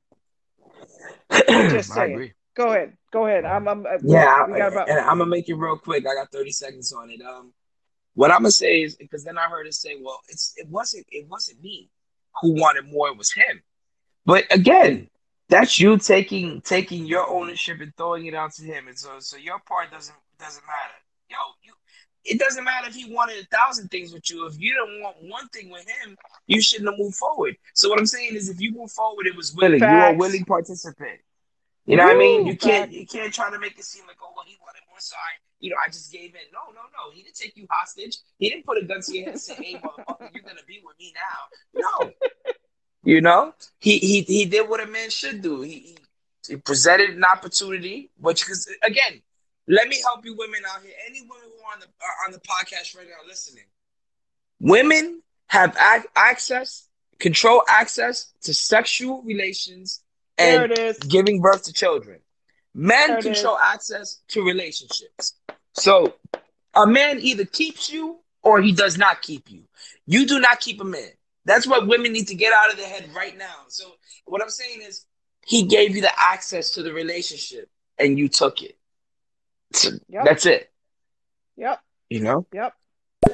Just I saying. agree. Go ahead. Go ahead. I'm, I'm Yeah, we got about and I'm gonna make it real quick. I got 30 seconds on it. Um, what I'm gonna say is because then I heard it say, well, it's it wasn't it wasn't me who wanted more, it was him. But again, that's you taking taking your ownership and throwing it out to him, and so so your part doesn't doesn't matter. Yo, you it doesn't matter if he wanted a thousand things with you. If you don't want one thing with him, you shouldn't have moved forward. So what I'm saying is, if you move forward, it was willing. Facts. You were a willing participant. You know what I mean? You can't facts. you can't try to make it seem like oh well he wanted more, so I you know I just gave in. No, no, no. He didn't take you hostage. He didn't put a gun to your head and say, "Hey, motherfucker, you're gonna be with me now." No. You know, he he he did what a man should do. He, he, he presented an opportunity, which because again, let me help you women out here. Any women who are on the are on the podcast right now listening, women have ac- access, control access to sexual relations and giving birth to children. Men There it control access to relationships. So a man either keeps you or he does not keep you. You do not keep a man. That's what women need to get out of their head right now. So what I'm saying is he gave you the access to the relationship and you took it. So Yep. That's it. Yep. You know? Yep.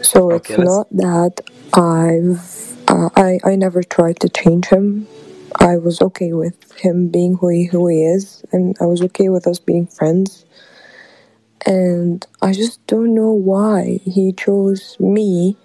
So it's let's- not that I've uh, I I never tried to change him. I was okay with him being who he who he is, and I was okay with us being friends. And I just don't know why he chose me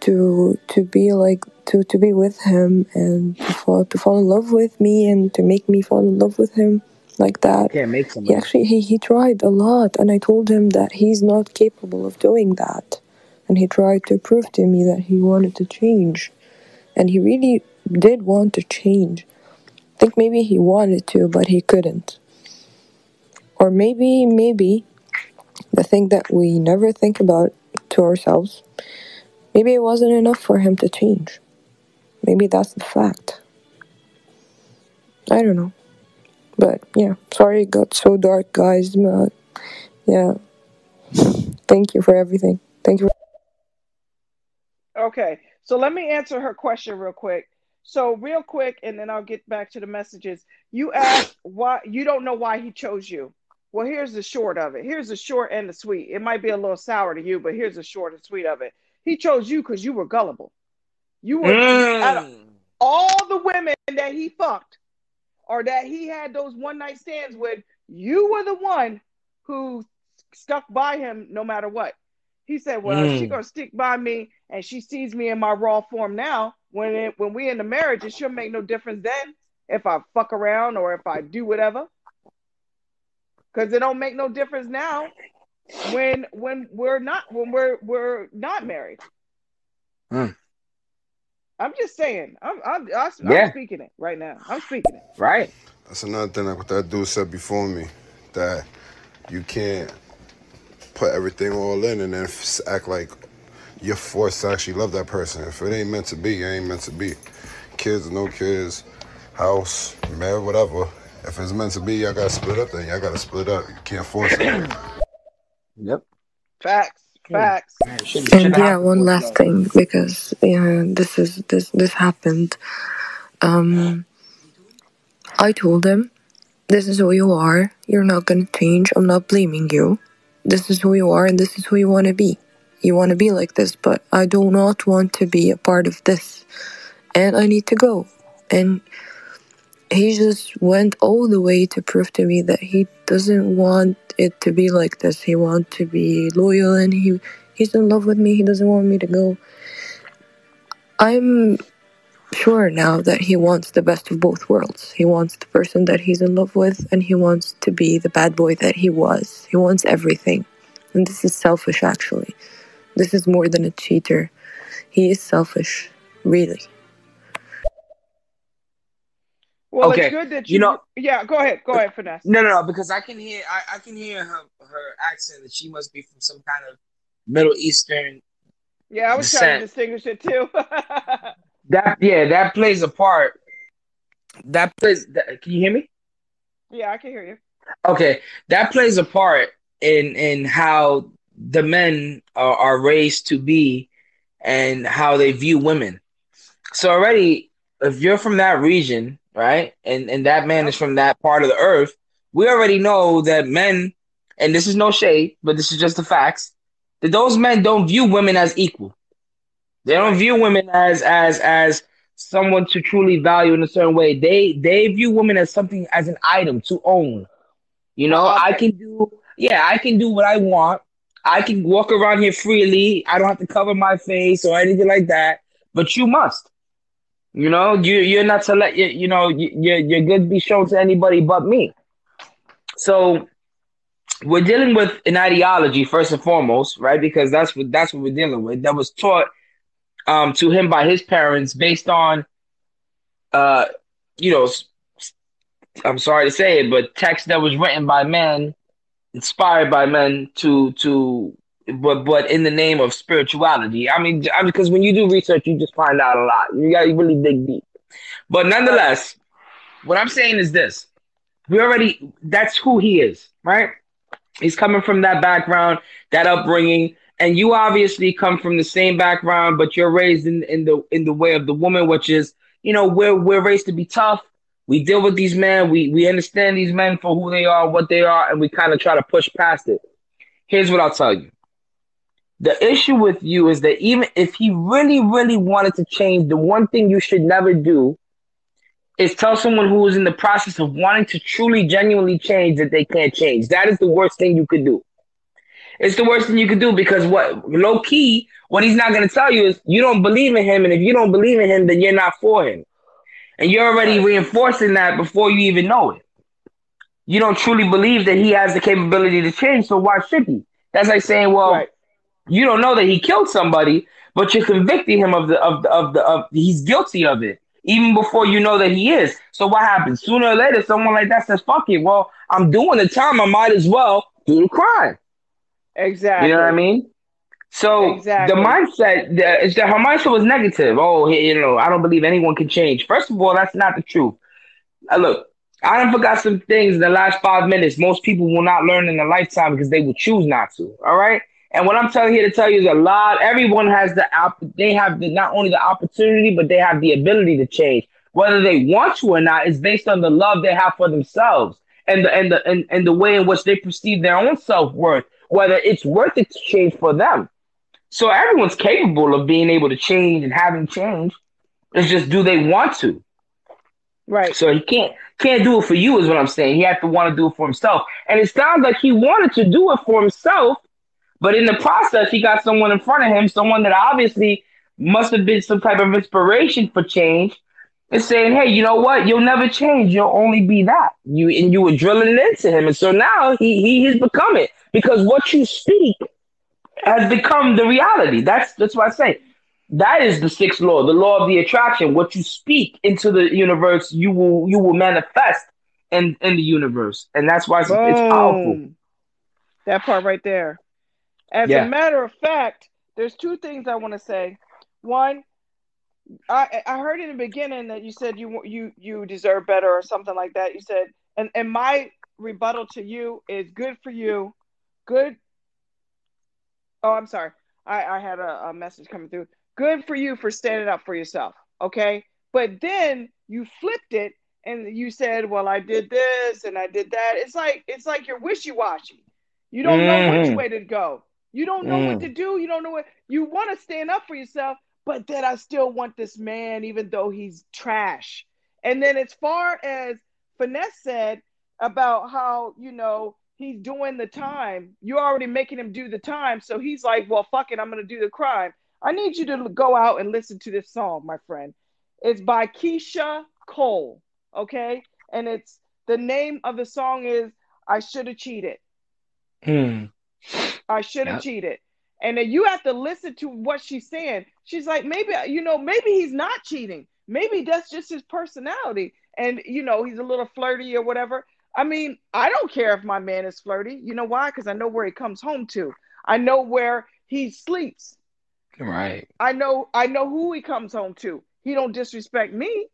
to to be like to to be with him and to fall to fall in love with me and to make me fall in love with him like that. Can't make He actually he, he tried a lot and I told him that he's not capable of doing that. And he tried to prove to me that he wanted to change. And he really did want to change. I think maybe he wanted to, but he couldn't. Or maybe, maybe the thing that we never think about to ourselves, maybe it wasn't enough for him to change. Maybe that's the fact. I don't know. But yeah, sorry it got so dark, guys. But yeah, thank you for everything. Thank you. Okay, so let me answer her question real quick. So real quick, and then I'll get back to the messages. You asked why you don't know why he chose you. Well, here's the short of it. Here's the short and the sweet. It might be a little sour to you, but here's the short and sweet of it. He chose you because you were gullible. You were out of Mm. all the women that he fucked or that he had those one night stands with. You were the one who stuck by him no matter what. He said, "Well, Mm. she gonna stick by me, and she sees me in my raw form now. When it, when we in the marriage, it shouldn't make no difference then if I fuck around or if I do whatever, because it don't make no difference now when when we're not when we're we're not married. Mm. I'm just saying. I'm I'm, I'm, Yeah. I'm speaking it right now. I'm speaking it. Right. That's another thing like what that dude said before me, that you can't put everything all in and then act like you're forced to actually love that person. If it ain't meant to be, it ain't meant to be. Kids, no kids, house, married, whatever. If it's meant to be, y'all gotta split up. Then y'all gotta split up. You can't force it. Yep. Facts. Facts. Man, it shouldn't- And yeah, one last love. thing because yeah, this is this this happened. Um, I told him, "This is who you are. You're not gonna change. I'm not blaming you. This is who you are, and this is who you want to be. You want to be like this, but I do not want to be a part of this, and I need to go." And he just went all the way to prove to me that he doesn't want it to be like this. He wants to be loyal, and he he's in love with me. He doesn't want me to go. I'm sure now that he wants the best of both worlds. He wants the person that he's in love with, and he wants to be the bad boy that he was. He wants everything. And this is selfish, actually. This is more than a cheater. He is selfish, really. Well, Okay, it's good that you. you know- yeah, go ahead. Go ahead, Pheness. No, no, no, because I can hear I, I can hear her her accent that she must be from some kind of Middle Eastern Yeah, I was trying to distinguish it too. that yeah, that plays a part. That plays that, can you hear me? yeah, I can hear you. Okay, that plays a part in in how the men are, are raised to be and how they view women. So already, if you're from that region, right, and and that man is from that part of the earth, we already know that men, and this is no shade, but this is just the facts, that those men don't view women as equal. They don't view women as as as someone to truly value in a certain way. They they view women as something as an item to own. You know, I can do yeah, I can do what I want. I can walk around here freely. I don't have to cover my face or anything like that. But you must. You know, you you're not to let you you know good to be shown to anybody but me. So we're dealing with an ideology first and foremost, right? Because that's what that's what we're dealing with. That was taught um, to him by his parents based on, uh, you know, I'm sorry to say it, but text that was written by men, inspired by men to to but but in the name of spirituality. I mean, I because when you do research, you just find out a lot. You got to really dig deep. But nonetheless, what I'm saying is this: we already that's who he is, right? He's coming from that background, that upbringing, and you obviously come from the same background, but you're raised in, in the in the way of the woman, which is, you know, we're we're raised to be tough. We deal with these men. We we understand these men for who they are, what they are, and we kind of try to push past it. Here's what I'll tell you. The issue with you is that even if he really, really wanted to change, the one thing you should never do is tell someone who is in the process of wanting to truly, genuinely change that they can't change. That is the worst thing you could do. It's the worst thing you could do because what low key, what he's not going to tell you is you don't believe in him, and if you don't believe in him, then you're not for him, and you're already reinforcing that before you even know it. You don't truly believe that he has the capability to change, so why should he? That's like saying, well, right you don't know that he killed somebody, but you're convicting him of the of the of the of he's guilty of it even before you know that he is. So what happens? Sooner or later, someone like that says, "Fuck it." Well, I'm doing the time. I might as well do the crime. Exactly. You know what I mean? So exactly. the mindset the, is that her mindset was negative. Oh, you know, I don't believe anyone can change. First of all, that's not the truth. Uh, look, I done forgot some things in the last five minutes. Most people will not learn in a lifetime because they will choose not to. All right. And what I'm telling here to tell you is a lot. Everyone has the they have the, not only the opportunity, but they have the ability to change. Whether they want to or not is based on the love they have for themselves and the and the and, and the way in which they perceive their own self worth. Whether it's worth it to change for them. So everyone's capable of being able to change and having change. It's just do they want to? Right. So he can't can't do it for you is what I'm saying. He has to want to do it for himself. And it sounds like he wanted to do it for himself but in the process, he got someone in front of him, someone that obviously must have been some type of inspiration for change, and saying, "Hey, you know what? You'll never change. You'll only be that." You and you were drilling it into him, and so now he he has become it because what you speak has become the reality. That's that's what I say. That is the sixth law, the law of the attraction. What you speak into the universe, you will you will manifest in in the universe, and that's why it's, it's powerful. That part right there. As yeah. a matter of fact, there's two things I want to say. One, I I heard in the beginning that you said you you you deserve better or something like that. You said, and and my rebuttal to you is good for you, good. Oh, I'm sorry. I I had a, a message coming through. Good for you for standing up for yourself. Okay, but then you flipped it and you said, "Well, I did this and I did that." It's like it's like you're wishy washy. You don't mm-hmm. know which way to go. You don't know mm. what to do. You don't know what you want to stand up for yourself, but then I still want this man, even though he's trash. And then, as far as Pheness said about how, you know, he's doing the time, you're already making him do the time. So he's like, well, fuck it, I'm going to do the crime. I need you to go out and listen to this song, my friend. It's by Keyshia Cole, okay? And it's the name of the song is I Should Have Cheated. Hmm. I should have yep. cheated. And then you have to listen to what she's saying. She's like, maybe, you know, maybe he's not cheating. Maybe that's just his personality. And, you know, he's a little flirty or whatever. I mean, I don't care if my man is flirty. You know why? Because I know where he comes home to. I know where he sleeps. Right. I know I know who he comes home to. He don't disrespect me.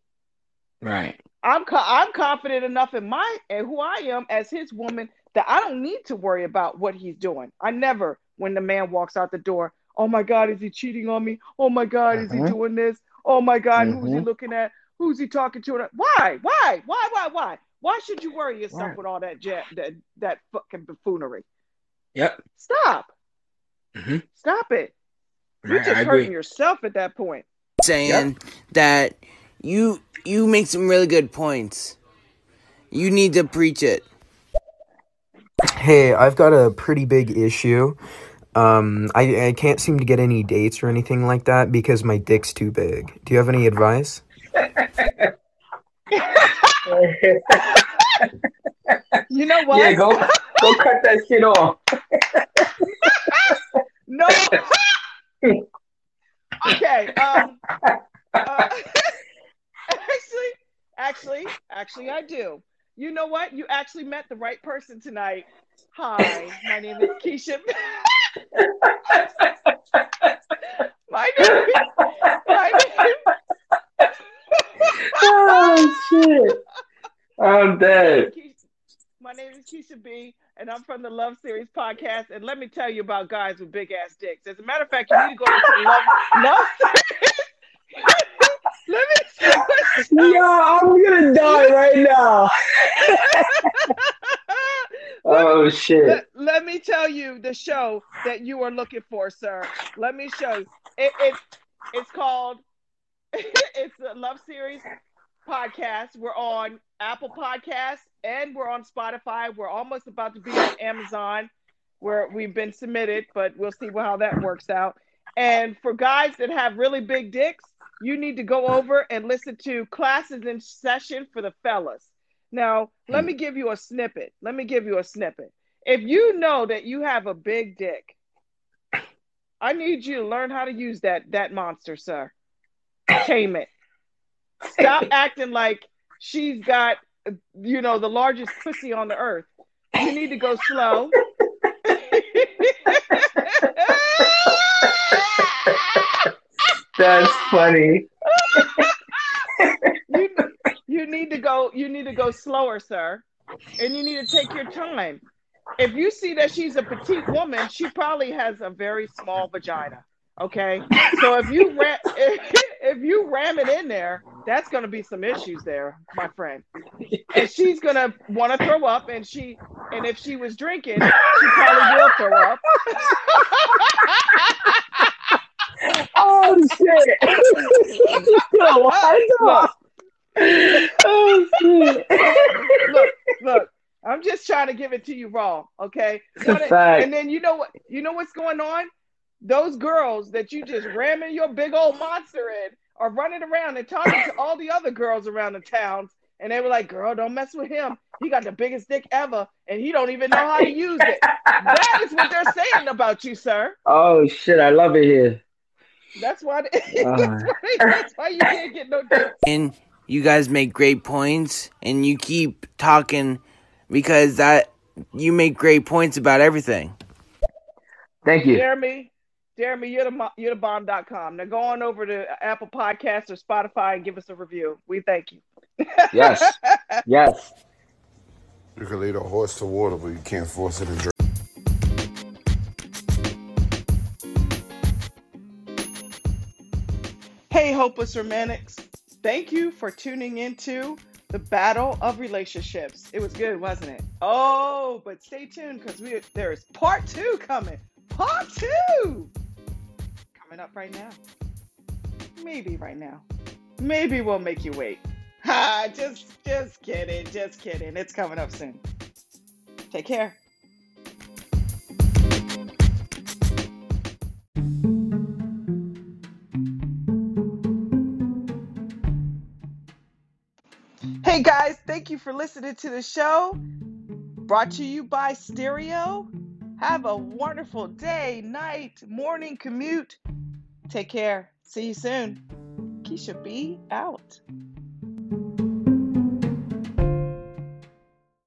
Right. I'm co- I'm confident enough in my and who I am as his woman that I don't need to worry about what he's doing. I never, when the man walks out the door, oh my God, is he cheating on me? Oh my God, is he uh-huh. doing this? Oh my God, who's he uh-huh. looking at? Who's he talking to? Why? Why? Why? Why? Why? Why should you worry yourself why? with all that jet, that that fucking buffoonery? Yep. Stop. Mm-hmm. Stop it. You're just hurting yourself at that point. Saying yep. that you you make some really good points. You need to preach it. Hey, I've got a pretty big issue. Um, I, I can't seem to get any dates or anything like that because my dick's too big. Do you have any advice? You know what? yeah, go go cut that shit off. No. okay. Um. uh, actually, actually, actually, I do. You know what? You actually met the right person tonight. Hi, my name is Keisha. my name. My name. oh shit! I'm dead. Keisha- My name is Keisha B, and I'm from the Love Series podcast. And let me tell you about guys with big ass dicks. As a matter of fact, you need to go to the Love, love Series. let me Yo, I'm gonna die right now. Oh shit! let, let me tell you the show that you are looking for, sir. Let me show you. It, it it's called it's the Love Series podcast. We're on Apple Podcasts and we're on Spotify. We're almost about to be on Amazon, where we've been submitted, but we'll see how that works out. And for guys that have really big dicks, you need to go over and listen to classes in session for the fellas. Now, let me give you a snippet. Let me give you a snippet. If you know that you have a big dick, I need you to learn how to use that that monster, sir. Tame it. Stop acting like she's got, you know, the largest pussy on the earth. You need to go slow. That's funny. you, you need to go you need to go slower sir and you need to take your time if you see that she's a petite woman she probably has a very small vagina okay so if you ram if, if you ram it in there that's going to be some issues there my friend and she's going to want to throw up and she and if she was drinking she probably will throw up Oh shit! Yo, what the? Oh shit! look, look. I'm just trying to give it to you raw, okay? It's a What it- fact. and then you know what? You know what's going on? Those girls that you just ramming your big old monster in are running around and talking to all the other girls around the town. and they were like, "Girl, don't mess with him. He got the biggest dick ever, and he don't even know how to use it." That is what they're saying about you, sir. Oh shit! I love it here. That's why. that's, why that's why you can't get no dick. and you guys make great points and you keep talking because that you make great points about everything Thank you. Jeremy, Jeremy, you're the you're the bomb.com. Now go on over to Apple Podcasts or Spotify and give us a review. We thank you. Yes. Yes. You can lead a horse to water, but you can't force it to drink. Hey, hopeless romantics. Thank you for tuning into the battle of relationships. It was good, wasn't it? Oh, but stay tuned because we there is part two coming. Part two coming up right now. Maybe right now. Maybe we'll make you wait. Ha! Just, just kidding. Just kidding. It's coming up soon. Take care. Hey guys, thank you for listening to the show. Brought to you by Stereo. Have a wonderful day, night, morning commute. Take care. See you soon. Keisha B out.